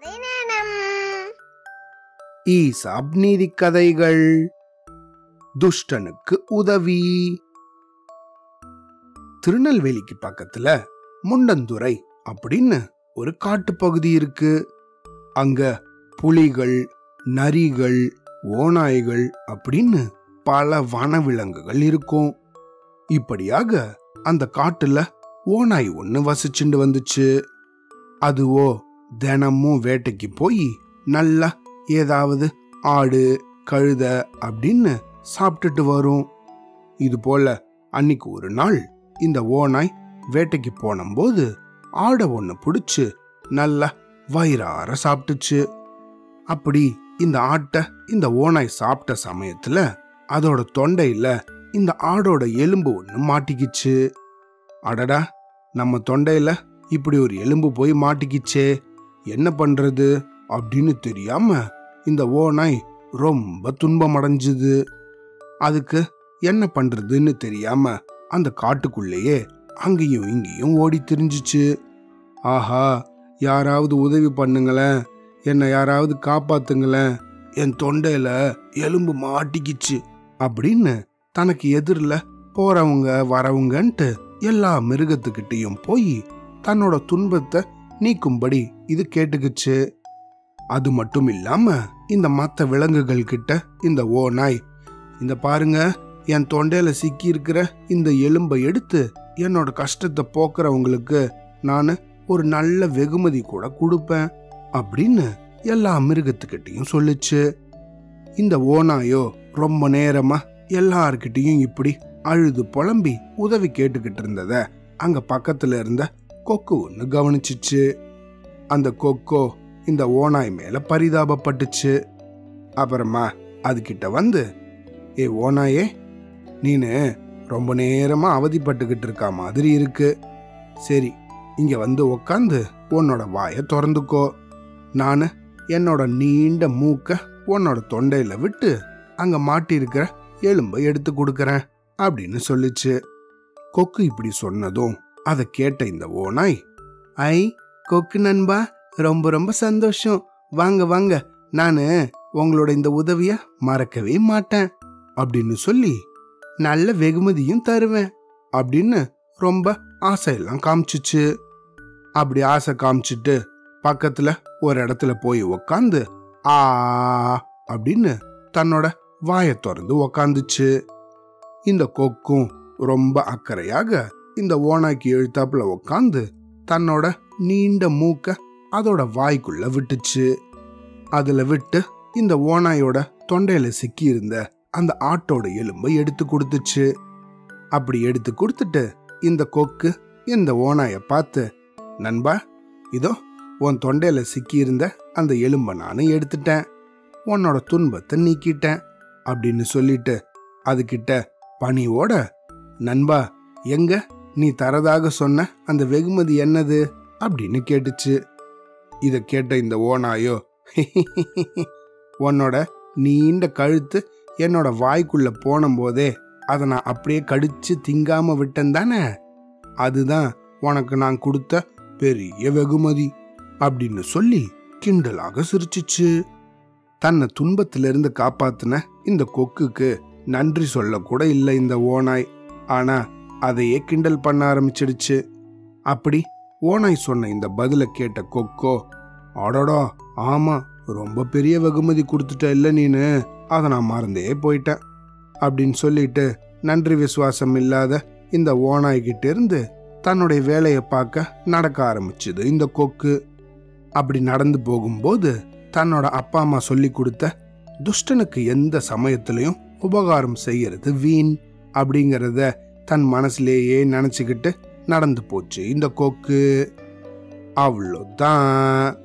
கதை ஈசாப் நீதி கதைகள். துஷ்டனுக்கு உதவி. திருநெல்வேலிக்கு பக்கத்துல முண்டந்துறை அப்படின்னு ஒரு காட்டுப்பகுதி இருக்கு. அங்க புலிகள் நரிகள் ஓநாய்கள் அப்படின்னு பல வனவிலங்குகள் இருக்கும். இப்படியாக அந்த காட்டுல ஓநாய் ஒன்று வசிச்சுண்டு வந்துச்சு. அதுவோ தினமும் வேட்டைக்கு போய் நல்லா ஏதாவது ஆடு கழுத அப்படின்னு சாப்பிட்டுட்டு வரும். இது போல அன்னைக்கு ஒரு நாள் இந்த ஓநாய் வேட்டைக்கு போனம்போது ஆடை ஒன்று பிடிச்சு நல்லா வயிறார சாப்பிட்டுச்சு. அப்படி இந்த ஆட்டை இந்த ஓநாய் சாப்பிட்ட சமயத்துல அதோட தொண்டையில இந்த ஆடோட எலும்பு ஒன்று மாட்டிக்கிச்சு. அடடா நம்ம தொண்டையில இப்படி ஒரு எலும்பு போய் மாட்டிக்கிச்சே. என்ன பண்றது? அப்படின்னு தெரியாம இந்த ஓநாய் ரொம்ப துன்பம் அடைஞ்சுது அதுக்கு என்ன பண்றதுன்னு தெரியாம அந்த காட்டுக்குள்ளேயே அங்கேயும் இங்கேயும் ஓடி திரிஞ்சுச்சு. ஆஹா யாராவது உதவி பண்ணுங்களேன். என்னை யாராவது காப்பாத்துங்களேன். என் தொண்டையில எலும்பு மாட்டிக்கிச்சு. அப்படின்னு தனக்கு எதிரில் போறவங்க வரவங்கன்ட்டு எல்லா மிருகத்துக்கிட்டையும் போய் தன்னோட துன்பத்தை நீக்கும்படி இது கேட்டுக்குச்சு. அது மட்டும் இல்லாம இந்த மற்ற விலங்குகள் கிட்ட இந்த ஓநாய் இந்த பாருங்க என் தொண்டையில சிக்கி இருக்கிற இந்த எலும்பை எடுத்து என்னோட கஷ்டத்தை போக்குறவங்களுக்கு நான் ஒரு நல்ல வெகுமதி கூட கொடுப்பேன் அப்படின்னு எல்லா மிருகத்துக்கிட்டையும் சொல்லுச்சு. இந்த ஓநாயோ ரொம்ப நேரமா எல்லார்கிட்டையும் இப்படி அழுது புலம்பி உதவி கேட்டுக்கிட்டு இருந்தத அங்க பக்கத்துல இருந்த கொக்கு ஒன்று கவனிச்சிச்சு. அந்த கொக்கோ இந்த ஓனாய் மேல பரிதாபப்பட்டுச்சு. அப்புறமா அதுகிட்ட வந்து ஏ ஓனாயே நீனு ரொம்ப நேரமா அவதிப்பட்டுக்கிட்டு இருக்க மாதிரி இருக்கு. சரி இங்க வந்து உக்காந்து உன்னோட வாயை திறந்துக்கோ. நான் என்னோட நீண்ட மூக்க உன்னோட தொண்டையில விட்டு அங்க மாட்டியிருக்கிற எலும்பை எடுத்து கொடுக்கறேன் அப்படின்னு சொல்லிச்சு. கொக்கு இப்படி சொன்னதும் அதை கேட்ட இந்த ஓனாய் ஐ கொக்கு நண்பா ரொம்ப ரொம்ப சந்தோஷம். வாங்க வாங்க. நான் உங்களோட இந்த உதவிய மறக்கவே மாட்டேன். அப்படின்னு சொல்லி நல்ல வெகுமதியும் தருவேன். அப்படின்னு ரொம்ப ஆசையெல்லாம் காமிச்சிச்சு. அப்படி ஆசை காமிச்சிட்டு பக்கத்துல ஒரு இடத்துல போய் உக்காந்து ஆ அப்படின்னு தன்னோட வாயை திறந்து உக்காந்துச்சு. இந்த கொக்கும் ரொம்ப அக்கறையாக இந்த ஓனாக்கி எழுத்தாப்புல உக்காந்து தன்னோட நீண்ட மூக்க அதோட வாய்க்குள்ள விட்டுச்சு. அதுல விட்டு இந்த ஓனாயோட தொண்டையில சிக்கி இருந்த அந்த ஆட்டோட எலும்பை எடுத்து கொடுத்துச்சு. அப்படி எடுத்து கொடுத்துட்டு இந்த கொக்கு இந்த ஓனாய பார்த்து நண்பா இதோ உன் தொண்டையில சிக்கி இருந்த அந்த எலும்பை நானும் எடுத்துட்டேன். உன்னோட துன்பத்தை நீக்கிட்டேன் அப்படின்னு சொல்லிட்டு அதுகிட்ட பணியோட நண்பா எங்க நீ தரதாக சொன்ன அந்த வெகுமதி என்னது? அப்படின்னு கேட்டுச்சு. இதை கேட்ட இந்த ஓனாயோ உன்னோட நீண்ட கழுத்து என்னோட வாய்க்குள்ள போனபோதே அதை நான் அப்படியே கடிச்சு திங்காம விட்டேன் தானே? அதுதான் உனக்கு நான் கொடுத்த பெரிய வெகுமதி அப்படின்னு சொல்லி கிண்டலாக சிரிச்சிச்சு. தன்னை துன்பத்திலிருந்து காப்பாத்தின இந்த கொக்குக்கு நன்றி சொல்ல கூட இல்லை இந்த ஓனாய் ஆனா அதையே கிண்டல் பண்ண ஆரம்பிச்சிடுச்சு. அப்படி ஓனாய் சொன்ன இந்த பதில கேட்ட கொக்கோ அடடா ஆமா ரொம்ப பெரிய வெகுமதி கொடுத்துட்ட இல்ல நீனு அதை நான் மறந்தே போயிட்டேன் அப்படின்னு சொல்லிட்டு நன்றி விசுவாசம் இல்லாத இந்த ஓனாய்கிட்ட இருந்து தன்னுடைய வேலையை பார்க்க நடக்க ஆரம்பிச்சுது இந்த கொக்கு. அப்படி நடந்து போகும்போது தன்னோட அப்பா அம்மா சொல்லி கொடுத்த துஷ்டனுக்கு எந்த சமயத்திலையும் உபகாரம் செய்யறது வீண் அப்படிங்கிறத தன் மனசுலேயே நினச்சிக்கிட்டு நடந்து போச்சு. இந்த கொக்கு அவ்வளோதான்.